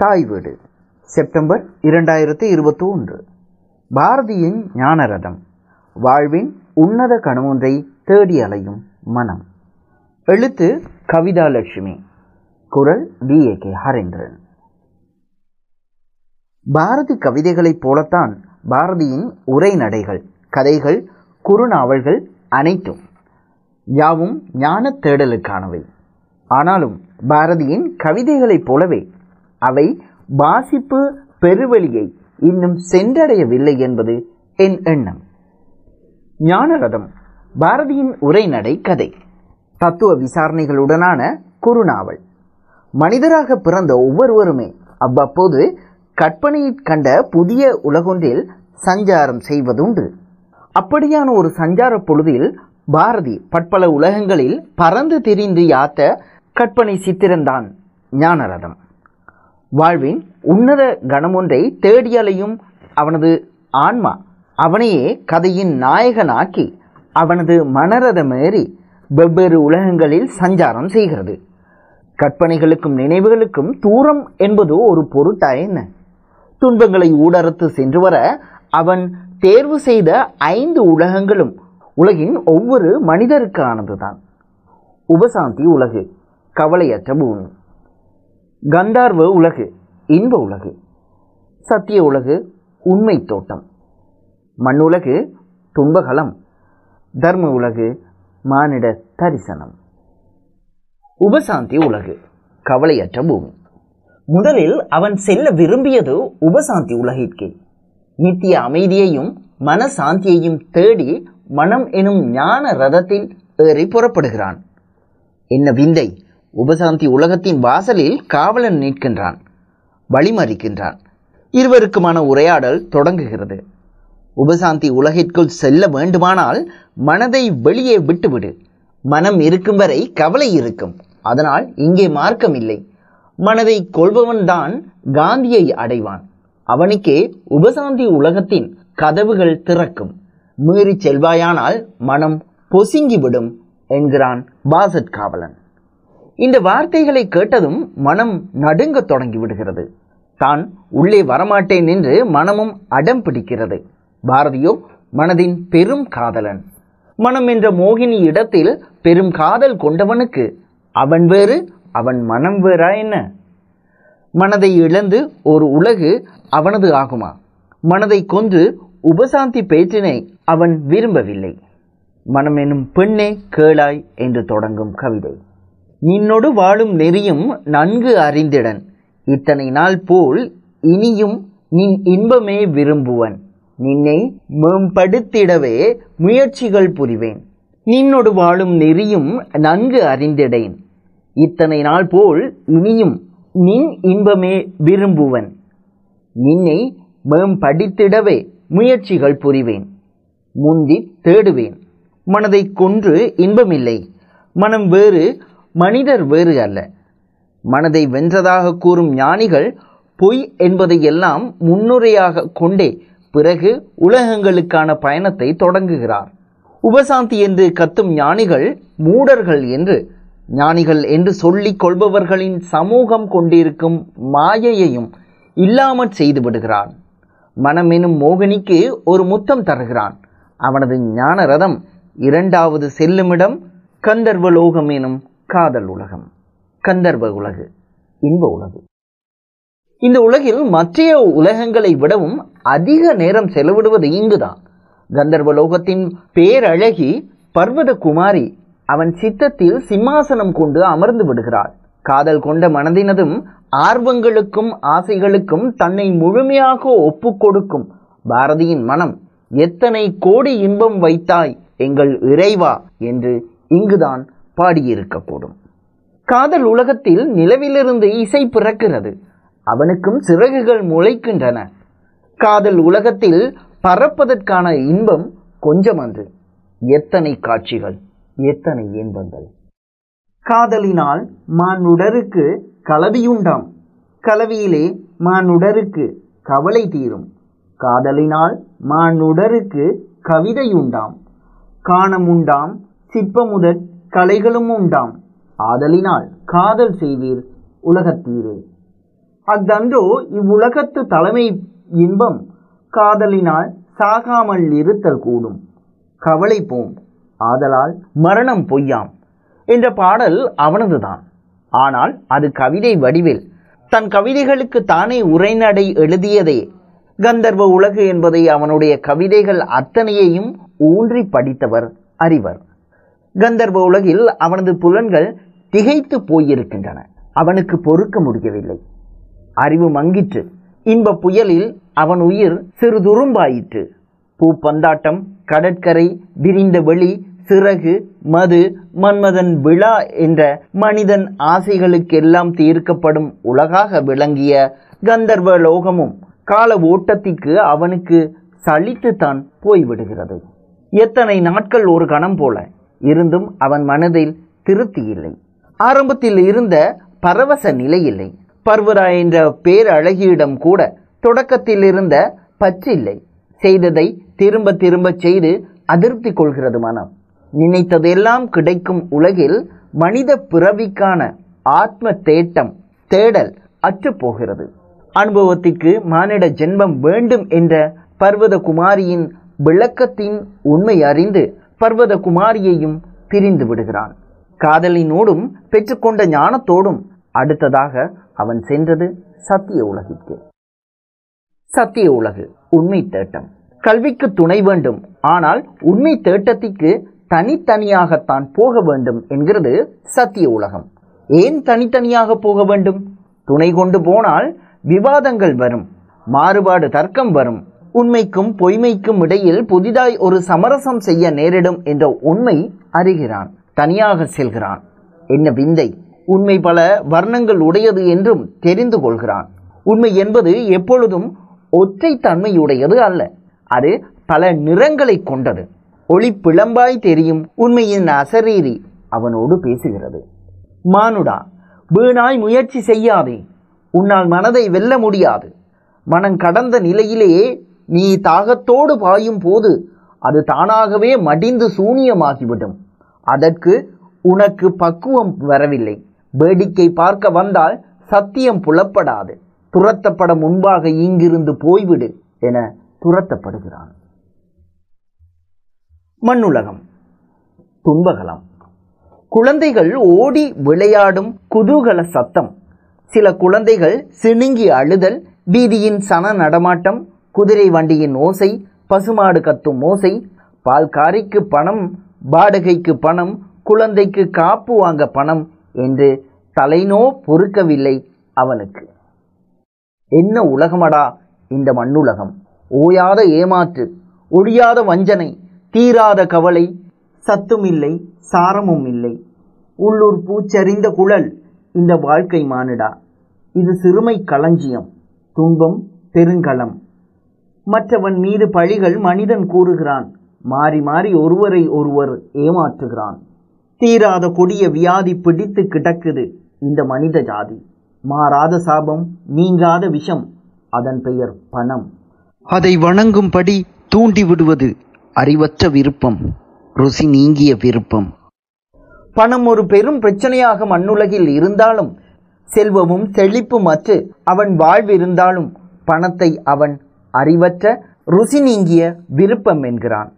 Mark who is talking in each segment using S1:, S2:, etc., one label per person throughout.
S1: தாய் வீடு செப்டம்பர் இரண்டாயிரத்தி இருபத்தி ஒன்று பாரதியின் ஞானரதம். வாழ்வின் உன்னத கணவொன்றை தேடி அலையும் மனம். எழுத்து கவிதா லட்சுமி. குரல் T. A. K. Harendran. Bharathi கவிதைகளைப் போலத்தான் பாரதியின் உரைநடைகள் கதைகள் குறுநாவல்கள் அனைத்தும் யாவும் ஞான தேடலுக்கானவை. ஆனாலும் பாரதியின் கவிதைகளைப் போலவே அவை வாசிப்பு பெருவெளியை இன்னும் சென்றடையவில்லை என்பது என் எண்ணம். ஞானரதம் பாரதியின் உரைநடை கதை. தத்துவ விசாரணைகளுடனான குறுநாவல். மனிதராக பிறந்த ஒவ்வொருவருமே அவ்வப்போது கற்பனையில் கண்ட புதிய உலகொன்றில் சஞ்சாரம் செய்வதுண்டு. அப்படியான ஒரு சஞ்சார பொழுதில் பாரதி பற்பல உலகங்களில் பறந்து திரிந்து யாத்த கற்பனை சித்திரம்தான் ஞானரதம். வாழ்வின் உன்னத கணமொன்றை தேடி அலையும் அவனது ஆன்மா. அவனையே கதையின் நாயகனாக்கி அவனது மனரதமேறி வெவ்வேறு உலகங்களில் சஞ்சாரம் செய்கிறது. கற்பனைகளுக்கும் நினைவுகளுக்கும் தூரம் என்பது ஒரு பொருட்டா என்ன? துன்பங்களை ஊடறுத்து சென்று வர அவன் தேர்வு செய்த ஐந்து உலகங்களும் உலகின் ஒவ்வொரு மனிதருக்கானதுதான். உபசாந்தி உலகு கவலையற்ற பூமி. கந்தார்வ உலகு இன்ப உலகு சத்திய உலகு உண்மை தோட்டம் மண்ணுலகு துன்பகலம் தர்ம உலகு மானிட தரிசனம். உபசாந்தி உலகு கவலையற்ற பூமி. முதலில் அவன் செல்ல விரும்பியது உபசாந்தி உலகிற்கே. நித்திய அமைதியையும் மனசாந்தியையும் தேடி மனம் எனும் ஞான ரதத்தில் ஏறி புறப்படுகிறான். என்ன விந்தை? உபசாந்தி உலகத்தின் வாசலில் காவலன் நிற்கின்றான் வழிமறிக்கின்றான். இருவருக்குமான உரையாடல் தொடங்குகிறது. உபசாந்தி உலகிற்குள் செல்ல வேண்டுமானால் மனதை வெளியே விட்டுவிடு. மனம் இருக்கும் வரை கவலை இருக்கும். அதனால் இங்கே மார்க்கம் இல்லை மனதை கொள்பவன்தான் காந்தியை அடைவான். அவனுக்கே உபசாந்தி உலகத்தின் கதவுகள் திறக்கும். மீறி செல்வாயானால் மனம் பொசுங்கிவிடும் என்கிறான் பாசட் காவலன் இந்த வார்த்தைகளை கேட்டதும் மனம் நடுங்க தொடங்கி விடுகிறது தான் உள்ளே வரமாட்டேன் என்று மனமும் அடம் பிடிக்கிறது. பாரதியோ மனதின் பெரும் காதலன். மனம் என்ற மோகினி இடத்தில் பெரும் காதல் கொண்டவனுக்கு அவன் வேறு அவன் மனம் வேறா என்ன? மனதை இழந்து ஒரு உலகு அவனது ஆகுமா? மனதை கொன்று உபசாந்தி பேற்றினை அவன் விரும்பவில்லை. மனம் எனும் பெண்ணே கேளாய் என்று தொடங்கும் கவிதை. நின்னொடு வாழும் நெறியும் நன்கு அறிந்திடன். இத்தனை நாள் போல் இனியும் நின் இன்பமே விரும்புவன். நின்னை மேம்படுத்திடவே முயற்சிகள் புரிவேன். நின்னொடு வாழும் நெறியும் நன்கு அறிந்திடேன். இத்தனை நாள் போல் இனியும் நின் இன்பமே விரும்புவன். நின்னை மேம்படித்திடவே முயற்சிகள் புரிவேன். முந்தி தேடுவேன். மனதை கொன்று இன்பமில்லை. மனம் வேறு மனிதர் வேறு அல்ல. மனதை வென்றதாக கூறும் ஞானிகள் பொய் என்பதை எல்லாம் முன்னுரையாக கொண்டே பிறகு உலகங்களுக்கான பயணத்தை தொடங்குகிறார். உபசாந்தி என்று கத்தும் ஞானிகள் மூடர்கள் என்று ஞானிகள் என்று சொல்லிக் கொள்பவர்களின் சமூகம் கொண்டிருக்கும் மாயையையும் இல்லாமற் செய்து விடுகிறான். மனம் எனும் மோகினிக்கு ஒரு முத்தம் தருகிறான். அவனது ஞான ரதம் இரண்டாவது செல்லுமிடம் கந்தர்வலோகம் எனும் காதல் உலகம் கந்தர்வ உலகு இன்ப உலகு. இந்த உலகில் மற்றைய உலகங்களை விடவும் அதிக நேரம் செலவிடுவது இங்குதான். கந்தர்வலோகத்தின் பேரழகி பர்வத குமாரி அவன் சித்தத்தில் சிம்மாசனம் கொண்டு அமர்ந்து விடுகிறாள். காதல் கொண்ட மனதினதும் ஆர்வங்களுக்கும் ஆசைகளுக்கும் தன்னை முழுமையாக ஒப்பு கொடுக்கும் பாரதியின் மனம் எத்தனை கோடி இன்பம் வைத்தாய் எங்கள் இறைவா என்று இங்குதான் பாடியிருக்கக்கூடும். காதல் உலகத்தில் நிலவிலிருந்து இசை பிறக்கிறது. அவனுக்கும் சிறகுகள் முளைக்கின்றன. காதல் உலகத்தில் பறப்பதற்கான இன்பம் கொஞ்சமன்று. எத்தனை காட்சிகள் எத்தனை இன்பங்கள். காதலினால் மானுடருக்கு கலவியுண்டாம். கலவியிலே மானுடருக்கு கவலை தீரும். காதலினால் மானுடருக்கு கவிதையுண்டாம். காணமுண்டாம் சிற்பமுதற் கலைகளும் உண்டாம். ஆதலினால் காதல் செய்வீர் உலகத்தீரே. அஃதன்றோ இவ்வுலகத்து தலைமை இன்பம் காதலினால் சாகாமல் இருத்தல் கூடும். கவலை போம் ஆதலால் மரணம் பொய்யாம் என்ற பாடல் அவனதுதான். ஆனால் அது கவிதை வடிவில் தன் கவிதைகளுக்கு தானே உரைநடை எழுதியதே. கந்தர்வ உலகு என்பதை அவனுடைய கவிதைகள் அத்தனையையும் ஊன்றி படித்தவர் அறிவர். கந்தர்வ உலகில் அவனது புலன்கள் திகைத்து போயிருக்கின்றன. அவனுக்கு பொறுக்க முடியவில்லை. அறிவு மங்கிற்று. இன்ப புயலில் அவன் உயிர் சிறுதுரும்பாயிற்று பூப்பந்தாட்டம் கடற்கரை விரிந்த வெளி சிறகு மது மன்மதன் விழா என்ற மனிதன் ஆசைகளுக்கெல்லாம் தீர்க்கப்படும் உலகாக விளங்கிய கந்தர்வ லோகமும் கால ஓட்டத்திற்கு அவனுக்கு சளித்துத்தான் போய்விடுகிறது. எத்தனை நாட்கள் ஒரு கணம் போல இருந்தும் அவன் மனதில் திருப்தி இல்லை ஆரம்பத்தில் இருந்த பரவச நிலை இல்லை பர்வரா என்ற பேரழகியிடம் கூட தொடக்கத்தில் இருந்த பற்றில்லை செய்ததை திரும்ப திரும்ப செய்து அதிருப்தி கொள்கிறது மனம். நினைத்ததெல்லாம் கிடைக்கும் உலகில் மனித பிறவிக்கான ஆத்ம தேட்டம் தேடல் அற்றுப்போகிறது அனுபவத்திற்கு மானிட ஜென்மம் வேண்டும் என்ற பர்வத குமாரியின் விளக்கத்தின் உண்மை அறிந்து பர்வத குமாரியையும் பிரிந்து விடுகிறான். காதலினோடும் பெற்றுக்கொண்ட ஞானத்தோடும் அடுத்ததாக அவன் சென்றது சத்திய உலகிற்கு. சத்திய உலகு உண்மை தேட்டம். கல்விக்கு துணை வேண்டும். ஆனால் உண்மை தேட்டத்திற்கு தனித்தனியாகத்தான் போக வேண்டும் என்கிறது சத்திய உலகம். ஏன் தனித்தனியாக போக வேண்டும்? துணை கொண்டு போனால் விவாதங்கள் வரும் மாறுபாடு தர்க்கம் வரும். உண்மைக்கும் பொய்மைக்கும் இடையில் புதிதாய் ஒரு சமரசம் செய்ய நேரிடும் என்ற உண்மை அறிகிறான். தனியாக செல்கிறான். என்ன விந்தை? உண்மை பல வர்ணங்கள் உடையது என்றும் தெரிந்து கொள்கிறான். உண்மை என்பது எப்பொழுதும் ஒற்றை தன்மையுடையது அல்ல. அது பல நிறங்களை கொண்டது. ஒளி பிளம்பாய் தெரியும் உண்மையின் அசரீரி அவனோடு பேசுகிறது. மானுடா வீணாய் முயற்சி செய்யாதே. உன்னால் மனதை வெல்ல முடியாது. மனம் கடந்த நிலையிலேயே நீ தாகத்தோடு பாயும் போது அது தானாகவே மடிந்து சூனியமாகிவிடும். அதற்கு உனக்கு பக்குவம் வரவில்லை. வேடிக்கை பார்க்க வந்தால் சத்தியம் புலப்படாது. துரத்தப்பட முன்பாக இங்கிருந்து போய்விடு என துரத்தப்படுகிறான். மண்ணுலகம். துன்பகலம். குழந்தைகள் ஓடி விளையாடும் குதூகல சத்தம். சில குழந்தைகள் சிணுங்கி அழுதல் வீதியின் சன நடமாட்டம் குதிரை வண்டியின் ஓசை பசுமாடு கத்தும் ஓசை பால்காரிக்கு பணம் வாடகைக்கு பணம் குழந்தைக்கு காப்பு வாங்க பணம் என்று தலைநோ பொறுக்கவில்லை அவனுக்கு. என்ன உலகமடா இந்த மண்ணுலகம்? ஓயாத ஏமாற்று ஒழியாத வஞ்சனை தீராத கவலை சத்தும் இல்லை சாரமும் இல்லை. உள்ளூர் பூச்சரிந்த குழல் இந்த வாழ்க்கை மானிடா. இது சிறுமை களஞ்சியம் துன்பம் பெருங்களம் மற்றவன் மீது பழிகள் மனிதன் கூறுகிறான். மாறி மாறி ஒருவரை ஒருவர் ஏமாற்றுகிறான். தீராத கொடிய வியாதி பிடித்து கிடக்குது இந்த மனித ஜாதி. மாறாத சாபம் நீங்காத விஷம் அதன் பெயர் பணம். அதை வணங்கும்படி தூண்டி விடுவது அறிவற்ற விருப்பம் ருசி நீங்கிய விருப்பம். பணம் ஒரு பெரும் பிரச்சனையாக மண்ணுலகில் இருந்தாலும் செல்வமும் செழிப்பும் அற்று அவன் வாழ்விருந்தாலும் பணத்தை அவன் அறிவற்ற ருசி நீங்கிய விருப்பம் என்கிறான்.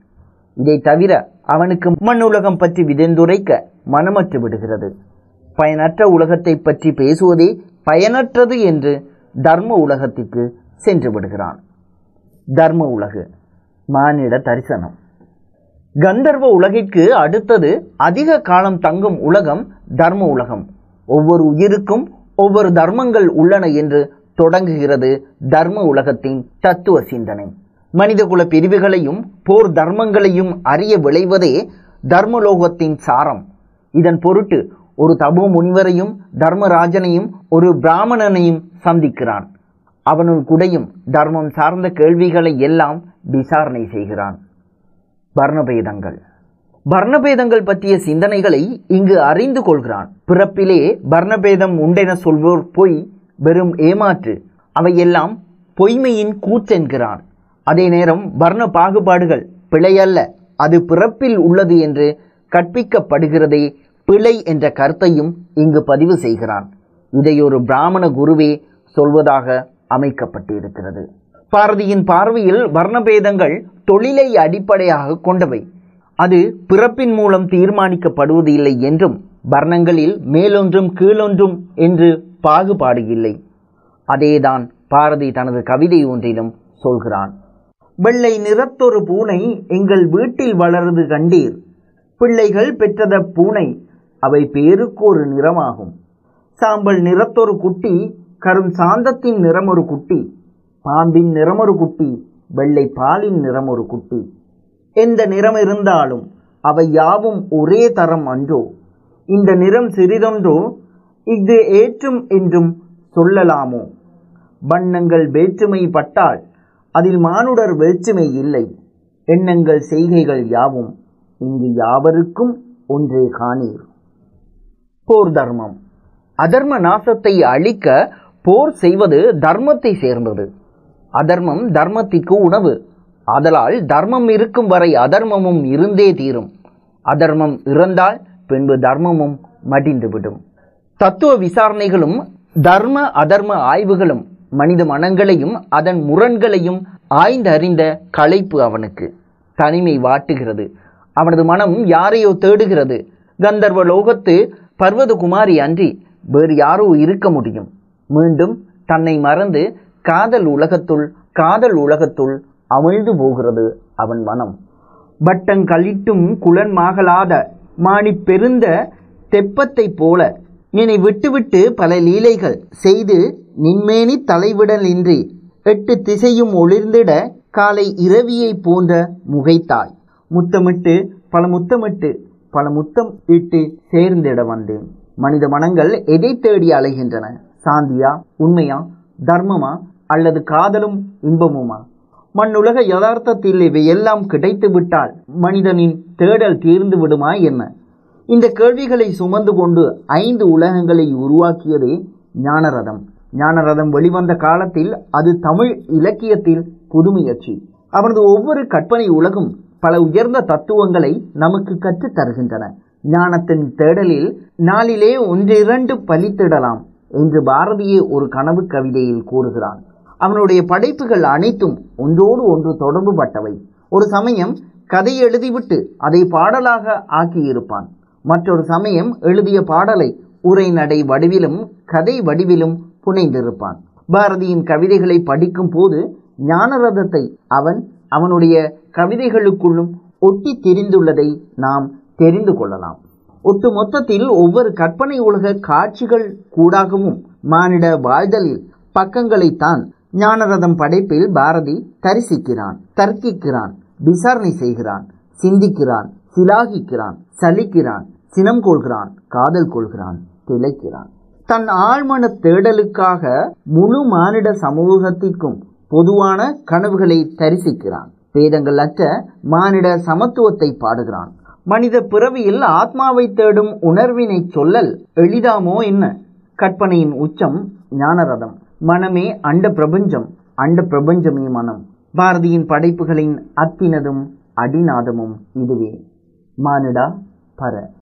S1: இதை தவிர அவனுக்கு மண்ணுலகம் பற்றி விதந்துரைக்க மனமற்று விடுகிறது. பயனற்ற உலகத்தை பற்றி பேசுவதே பயனற்றது என்று தர்ம உலகத்திற்கு சென்று விடுகிறான். தர்ம உலகு மானிட தரிசனம். கந்தர்வ உலகிற்கு அடுத்தது அதிக காலம் தங்கும் உலகம் தர்ம உலகம். ஒவ்வொரு உயிருக்கும் ஒவ்வொரு தர்மங்கள் உள்ளன என்று தொடங்குகிறது தர்ம உலகத்தின் தத்துவ சிந்தனை. மனிதகுல பிரிவுகளையும் போர் தர்மங்களையும் அறிய விளைவதே தர்மலோகத்தின் சாரம். இதன் பொருட்டு ஒரு தபோ முனிவரையும் தர்மராஜனையும் ஒரு பிராமணனையும் சந்திக்கிறான். அவனுள் குடையும் தர்மம் சார்ந்த கேள்விகளை எல்லாம் விசாரணை செய்கிறான். வர்ணபேதங்கள். வர்ணபேதங்கள் பற்றிய சிந்தனைகளை இங்கு அறிந்து கொள்கிறான். பிறப்பிலே வர்ணபேதம் உண்டென சொல்வோர் பொய் வெறும் ஏமாற்று. அவையெல்லாம் பொய்மையின் கூற்றென்கிறான். அதே நேரம் வர்ண பாகுபாடுகள் பிழையல்ல அது பிறப்பில் உள்ளது என்று கற்பிக்கப்படுகிறதே பிழை என்ற கருத்தையும் இங்கு பதிவு செய்கிறான். இதை ஒரு பிராமண குருவே சொல்வதாக அமைக்கப்பட்டிருக்கிறது. பாரதியின் பார்வையில் வர்ணபேதங்கள் தொழிலை அடிப்படையாக கொண்டவை. அது பிறப்பின் மூலம் தீர்மானிக்கப்படுவது இல்லை என்றும் வர்ணங்களில் மேலொன்றும் கீழொன்றும் என்று பாகுபாடு இல்லை அதேதான் பாரதி தனது கவிதை ஒன்றிலும் சொல்கிறான். வெள்ளை நிறத்தொரு பூனை எங்கள் வீட்டில் வளருது கண்டீர். பிள்ளைகள் பெற்றத பூனை அவை பேருக்கொரு நிறமாகும். சாம்பல் நிறத்தொரு குட்டி கரும் சாந்தத்தின் நிறமொரு குட்டி. பாம்பின் நிறமொரு குட்டி வெள்ளை பாலின் நிறமொரு குட்டி. எந்த நிறம் இருந்தாலும் அவை யாவும் ஒரே தரம் அன்றோ. இந்த நிறம் சிறிதொன்றோ இஃது ஏற்றும் என்றும் சொல்லலாமோ? வண்ணங்கள் வேற்றுமை பட்டால் அதில் மானுடர் வேற்றுமை இல்லை. எண்ணங்கள் செய்கைகள் யாவும் இங்கு யாவருக்கும் ஒன்றே காணீர். போர் தர்மம். அதர்ம நாசத்தை அழிக்க போர் செய்வது தர்மத்தை சேர்ந்தது. அதர்மம் தர்மத்திற்கு உணவு. அதலால் தர்மம் இருக்கும் வரை அதர்மமும் இருந்தே தீரும். அதர்மம் இறந்தால் பின்பு தர்மமும் மடிந்துவிடும். தத்துவ விசாரணைகளும் தர்ம அதர்ம ஆய்வுகளும் மனித மனங்களையும் அதன் முரண்களையும் ஆய்ந்தறிந்த களைப்பு அவனுக்கு தனிமை வாட்டுகிறது. அவனது மனம் யாரையோ தேடுகிறது. கந்தர்வ லோகத்து பர்வதகுமாரி அன்றி வேறு யாரோ இருக்க முடியும். மீண்டும் தன்னை மறந்து காதல் உலகத்துள் காதல் உலகத்துள் அமிழ்ந்து போகிறது அவன் மனம். வட்டங்களிட்டும் குளன்மாகலாத மாணி பெருந்த தெப்பத்தைப் போல நினை விட்டுவிட்டு பல லீலைகள் செய்து நின்மேனி தலைவிடலின்றி எட்டு திசையும் ஒளிர்ந்திட காலை இரவியைப் போன்ற முகைத்தாய். முத்தமிட்டு பல முத்தமிட்டு பல முத்தம் இட்டு சேர்ந்திட வந்தேன். மனித மனங்கள் எதை தேடி அலைகின்றன? சாந்தியா உண்மையா தர்மமா அல்லது காதலும் இன்பமுமா? மண்ணுலக யதார்த்தத்தில் இவை எல்லாம் கிடைத்து விட்டால் மனிதனின் தேடல் தீர்ந்து விடுமா என்ன? இந்த கேள்விகளை சுமந்து கொண்டு ஐந்து உலகங்களை உருவாக்கியதே ஞானரதம். ஞானரதம் வெளிவந்த காலத்தில் அது தமிழ் இலக்கியத்தில் புதுமையச்சி அவனது ஒவ்வொரு கற்பனை உலகும் பல உயர்ந்த தத்துவங்களை நமக்கு கற்றுத் தருகின்றன. ஞானத்தின் தேடலில் நாளிலே ஒன்றிரண்டு பலித்திடலாம் என்று பாரதியே ஒரு கனவு கவிதையில் கூறுகிறான். அவனுடைய படைப்புகள் அனைத்தும் ஒன்றோடு ஒன்று தொடர்பு பட்டவை ஒரு சமயம் கதை எழுதிவிட்டு அதை பாடலாக ஆக்கியிருப்பான். மற்றொரு சமயம் எழுதிய பாடலை உரைநடை வடிவிலும் கதை வடிவிலும் புனைந்திருப்பான். பாரதியின் கவிதைகளை படிக்கும் போது ஞானரதத்தை அவன் அவனுடைய கவிதைகளுக்குள்ளும் ஒட்டி தெரிந்துள்ளதை நாம் தெரிந்து கொள்ளலாம். ஒட்டு மொத்தத்தில் ஒவ்வொரு கற்பனை உலக காட்சிகள் கூடாகவும் மானிட வாழ்தலில் பக்கங்களைத்தான் ஞானரதம் படைப்பில் பாரதி தரிசிக்கிறான் தர்க்கிக்கிறான் விசாரணை செய்கிறான் சிந்திக்கிறான் சிலாகிக்கிறான் சலிக்கிறான் சினம் கொள்கிறான் காதல் கொள்கிறான் திளைக்கிறான். தன் ஆழ்மன தேடலுக்காக முழு மானிட சமூகத்திற்கும் பொதுவான கனவுகளை தரிசிக்கிறான். வேதங்கள் அற்ற மானிட சமத்துவத்தை பாடுகிறான். மனித பிறவியில் ஆத்மாவை தேடும் உணர்வினை சொல்லல் எளிதாமோ என்ன? கற்பனையின் உச்சம் ஞானரதம் மனமே அண்ட பிரபஞ்சம் அண்ட பிரபஞ்சமே மனம் பாரதியின் படைப்புகளின் அத்தினதும் அடிநாதமும் இதுவே. மானிடா பர